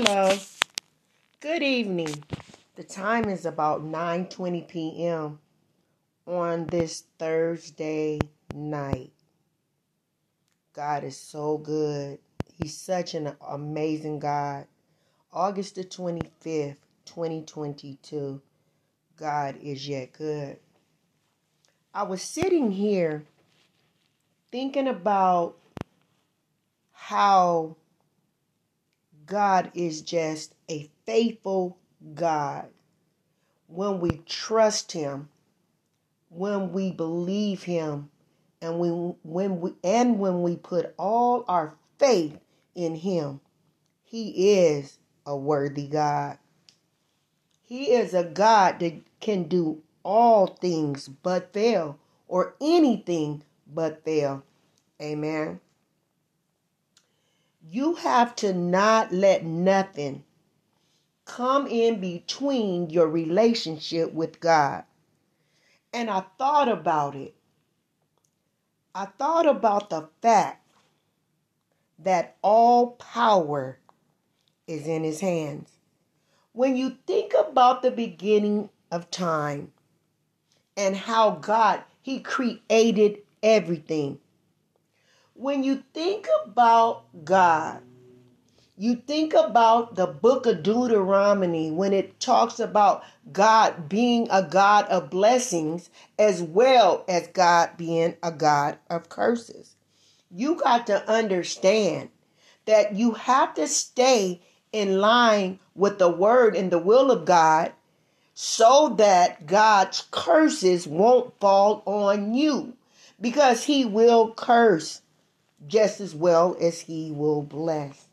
Hello. Good evening. The time is about 9:20 p.m. on this Thursday night. God is so good. He's such an amazing God. August the 25th, 2022. God is yet good. I was sitting here thinking about how God is just a faithful God. When we trust him, when we believe him, and we when we and when we put all our faith in him, he is a worthy God. He is a God that can do all things but fail or anything but fail. Amen. You have to not let nothing come in between your relationship with God. And I thought about it. I thought about the fact that all power is in his hands. When you think about the beginning of time and how God, he created everything. When you think about God, you think about the book of Deuteronomy when it talks about God being a God of blessings as well as God being a God of curses. You got to understand that you have to stay in line with the word and the will of God so that God's curses won't fall on you because he will curse just as well as he will bless.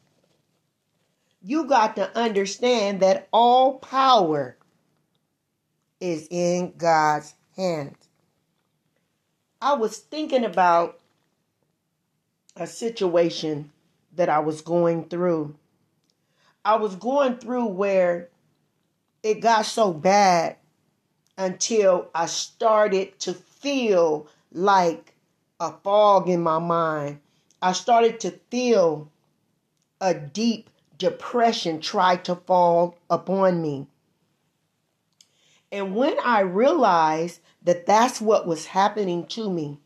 You got to understand that all power is in God's hands. I was thinking about a situation that I was going through. I was going through where it got so bad until I started to feel like a fog in my mind I started to feel a deep depression try to fall upon me. And when I realized that that's what was happening to me,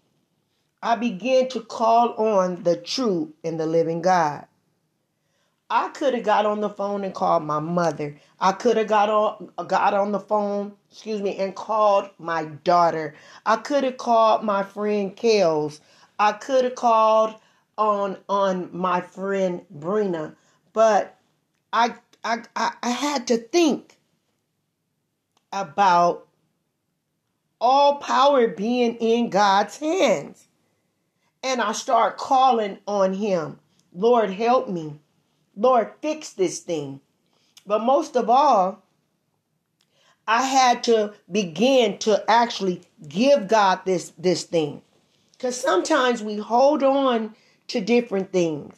I began to call on the true and the living God. I could have got on the phone and called my mother. I could have got on got on the phone, excuse me, and called my daughter. I could have called my friend Kels. I could have called on on my friend Brina, but I I I had to think about all power being in God's hands. And I start calling on him. Lord, help me. Lord, fix this thing. But most of all, I had to begin to actually give God this this thing. Cuz sometimes we hold on to different things.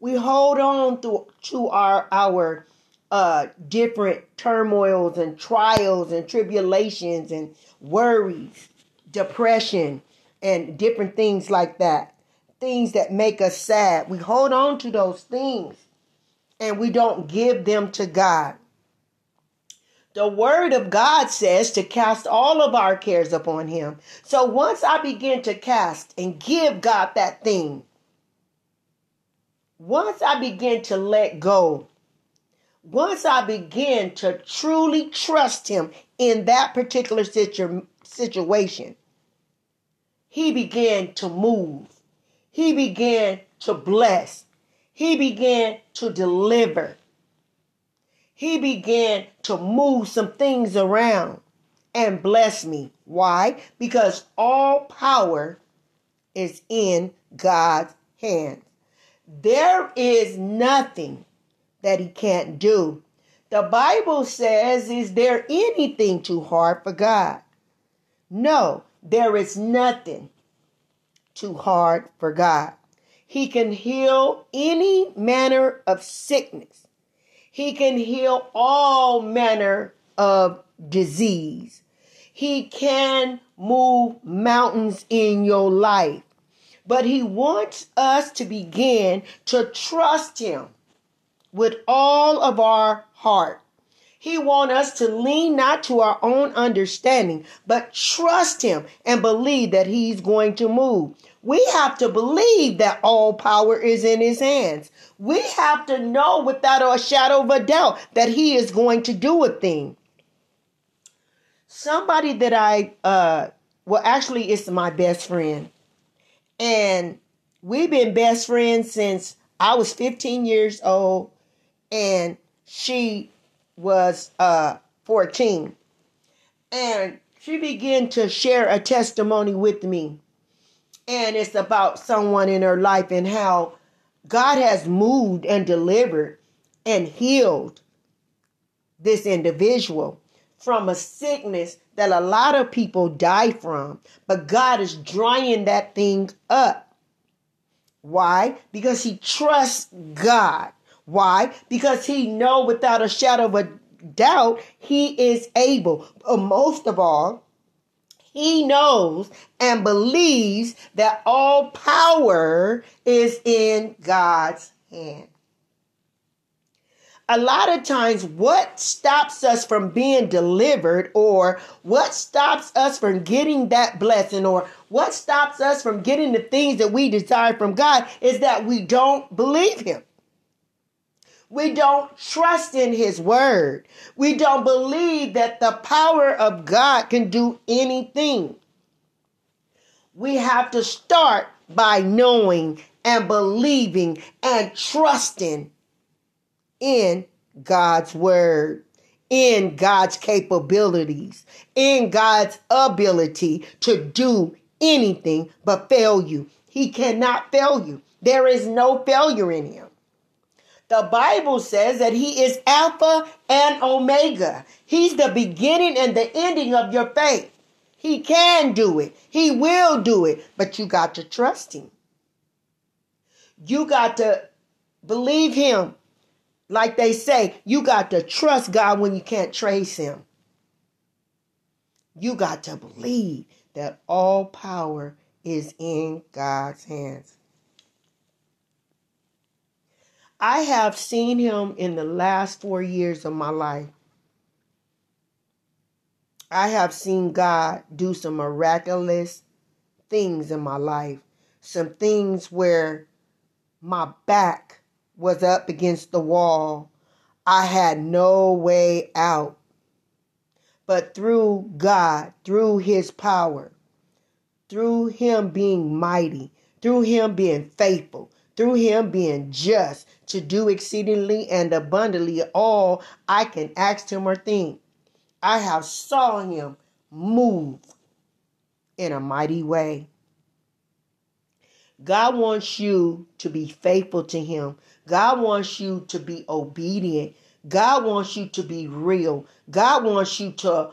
We hold on to, our our uh, different turmoils and trials and tribulations and worries, depression, and different things like that. Things that make us sad. We hold on to those things and we don't give them to God. The word of God says to cast all of our cares upon him. So once I begin to cast and give God that thing, once I begin to let go, once I begin to truly trust Him in that particular situ- situation, He began to move. He began to bless. He began to deliver. He began to move some things around and bless me. Why? Because all power is in God's hands. There is nothing that he can't do. The Bible says, Is there anything too hard for God? No, there is nothing too hard for God. He can heal any manner of sickness. He can heal all manner of disease. He can move mountains in your life. But he wants us to begin to trust him with all of our heart. He wants us to lean not to our own understanding, but trust him and believe that he's going to move. We have to believe that all power is in his hands. We have to know without a shadow of a doubt that he is going to do a thing. Somebody that I, uh, well, actually, it's my best friend. And we've been best friends since I was 15 years old and she was uh 14 and she began to share a testimony with me. And it's about someone in her life and how God has moved and delivered and healed this individual from a sickness that a lot of people die from but God is drying that thing up why because he trusts God why? Because he know without a shadow of a doubt he is able. But most of all, he knows and believes that all power is in God's hand. A lot of times, what stops us from being delivered, or what stops us from getting that blessing, or what stops us from getting the things that we desire from God is that we don't believe Him. We don't trust in his word. We don't believe that the power of God can do anything. We have to start by knowing and believing and trusting in God's word, in God's capabilities, in God's ability to do anything but fail you. He cannot fail you. There is no failure in him. The Bible says that He is Alpha and Omega. He's the beginning and the ending of your faith. He can do it, He will do it, but you got to trust Him. You got to believe Him. Like they say, you got to trust God when you can't trace Him. You got to believe that all power is in God's hands. I have seen him in the last four years of my life. I have seen God do some miraculous things in my life. Some things where my back was up against the wall. I had no way out. But through God, through His power, through Him being mighty, through Him being faithful, through him being just to do exceedingly and abundantly all I can ask him or think. I have saw him move in a mighty way. God wants you to be faithful to him. God wants you to be obedient. God wants you to be real. God wants you to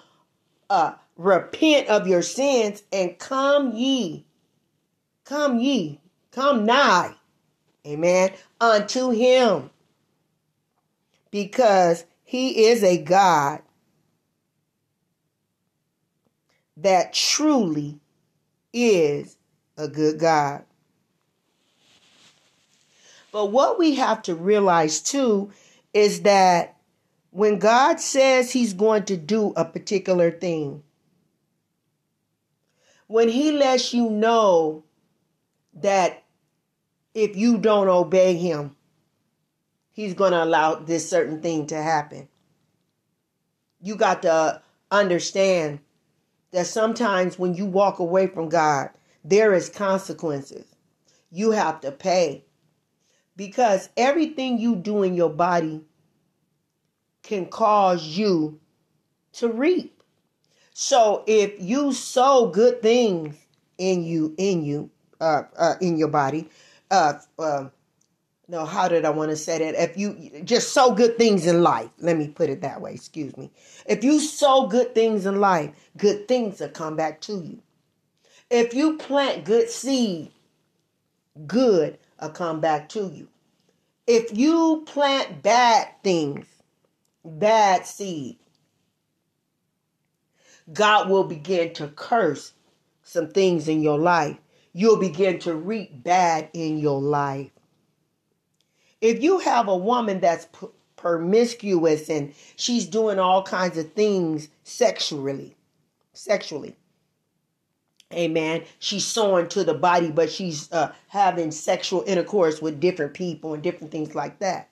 uh, repent of your sins and come ye, come ye, come nigh Amen. Unto him. Because he is a God that truly is a good God. But what we have to realize too is that when God says he's going to do a particular thing, when he lets you know that if you don't obey him, he's going to allow this certain thing to happen. You got to understand that sometimes when you walk away from God, there is consequences. You have to pay. Because everything you do in your body can cause you to reap. So if you sow good things in you, in you, uh, uh, in your body, uh, uh, no, how did I want to say that? If you just sow good things in life, let me put it that way, excuse me. If you sow good things in life, good things will come back to you. If you plant good seed, good will come back to you. If you plant bad things, bad seed, God will begin to curse some things in your life you'll begin to reap bad in your life. If you have a woman that's p- promiscuous and she's doing all kinds of things sexually, sexually, amen, she's sowing to the body, but she's uh, having sexual intercourse with different people and different things like that.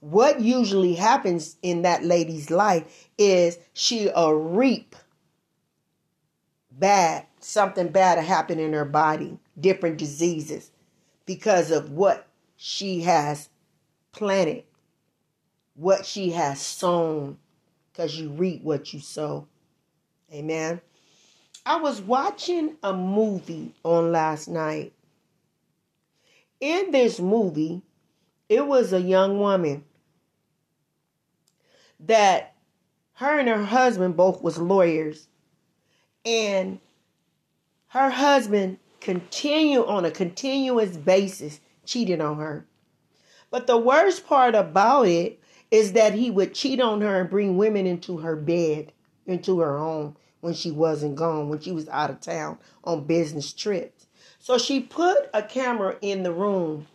What usually happens in that lady's life is she'll reap bad, something bad happen in her body, different diseases because of what she has planted, what she has sown, because you reap what you sow. Amen. I was watching a movie on last night. In this movie, it was a young woman that her and her husband both was lawyers and her husband continue on a continuous basis cheating on her but the worst part about it is that he would cheat on her and bring women into her bed into her home when she wasn't gone when she was out of town on business trips so she put a camera in the room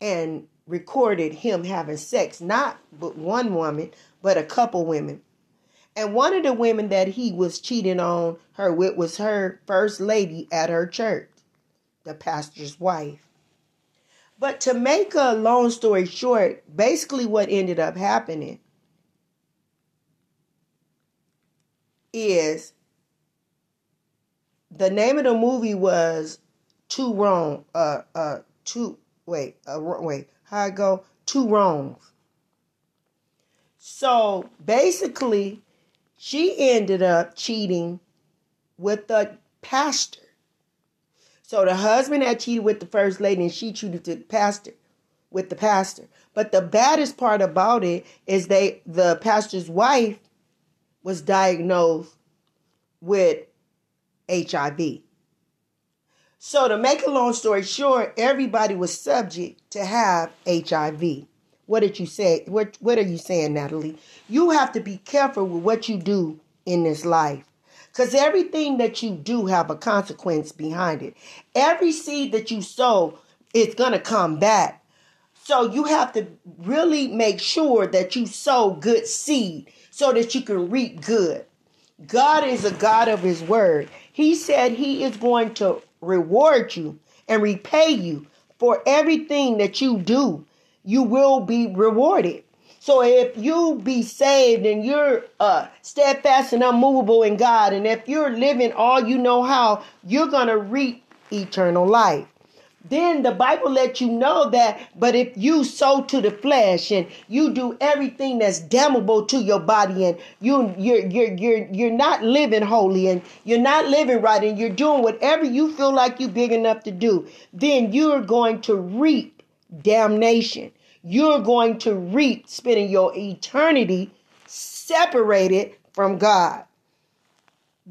and recorded him having sex, not but one woman, but a couple women. And one of the women that he was cheating on her with was her first lady at her church, the pastor's wife. But to make a long story short, basically what ended up happening is the name of the movie was Two Wrong, uh, uh, Two, wait, uh, wait, how I go? Two wrongs. So basically, she ended up cheating with the pastor. So the husband had cheated with the first lady, and she cheated with the pastor, with the pastor. But the baddest part about it is they the pastor's wife was diagnosed with HIV. So to make a long story short, everybody was subject to have HIV. What did you say? What what are you saying, Natalie? You have to be careful with what you do in this life. Because everything that you do have a consequence behind it. Every seed that you sow is gonna come back. So you have to really make sure that you sow good seed so that you can reap good. God is a God of his word. He said he is going to reward you and repay you for everything that you do. You will be rewarded. So if you be saved and you're uh, steadfast and unmovable in God, and if you're living all you know how, you're going to reap eternal life then the Bible lets you know that, but if you sow to the flesh and you do everything that's damnable to your body and you you're you're you're you're not living holy and you're not living right and you're doing whatever you feel like you're big enough to do, then you're going to reap damnation. You're going to reap spending your eternity separated from God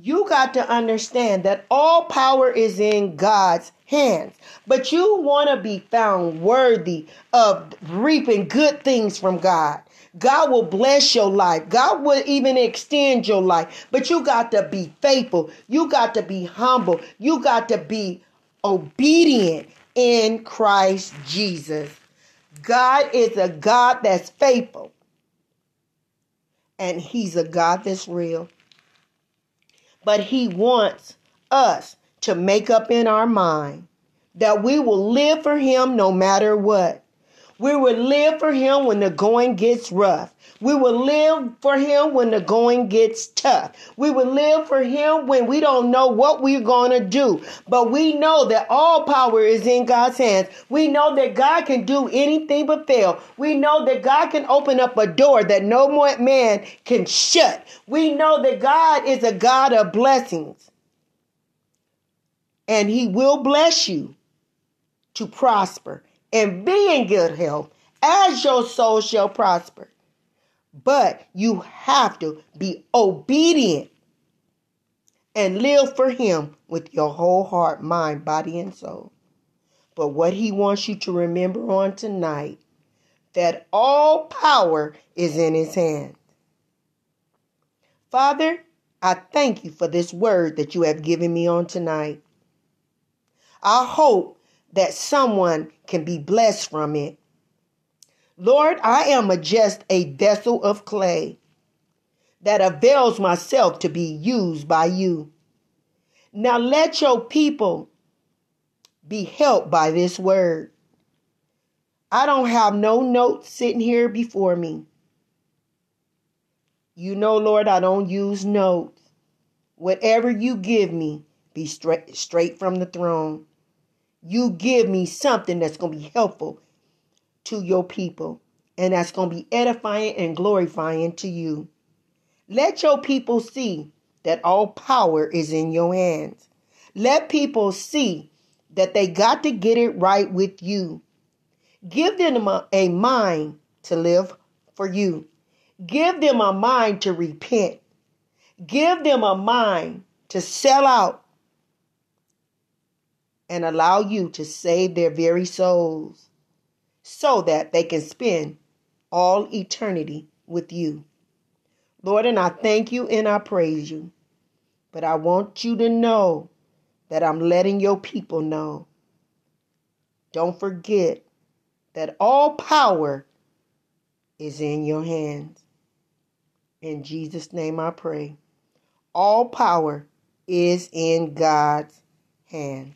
you got to understand that all power is in God's hands. But you want to be found worthy of reaping good things from God. God will bless your life. God will even extend your life. But you got to be faithful. You got to be humble. You got to be obedient in Christ Jesus. God is a God that's faithful. And He's a God that's real but He wants us to make up in our mind that we will live for Him no matter what. We will live for Him when the going gets rough. We will live for Him when the going gets tough. We will live for Him when we don't know what we're going to do. But we know that all power is in God's hands. We know that God can do anything but fail. We know that God can open up a door that no man can shut. We know that God is a God of blessings. And He will bless you to prosper and be in good health as your soul shall prosper. But you have to be obedient and live for Him with your whole heart, mind, body, and soul. But what He wants you to remember on tonight that all power is in His hand. Father, I thank you for this word that you have given me on tonight. I hope that someone can be blessed from it Lord, I am a just a vessel of clay that avails myself to be used by you. Now let your people be helped by this word. I don't have no notes sitting here before me. You know, Lord, I don't use notes. Whatever you give me, be straight straight from the throne. You give me something that's going to be helpful to your people and that's going to be edifying and glorifying to you. Let your people see that all power is in your hands. Let people see that they got to get it right with you. Give them a, mind to live for you. Give them a mind to repent. Give them a mind to sell out and allow you to save their very souls so that they can spend all eternity with you. Lord, and I thank you and I praise you. But I want you to know that I'm letting your people know. Don't forget that all power is in your hands. In Jesus' name I pray. All power is in God's hands.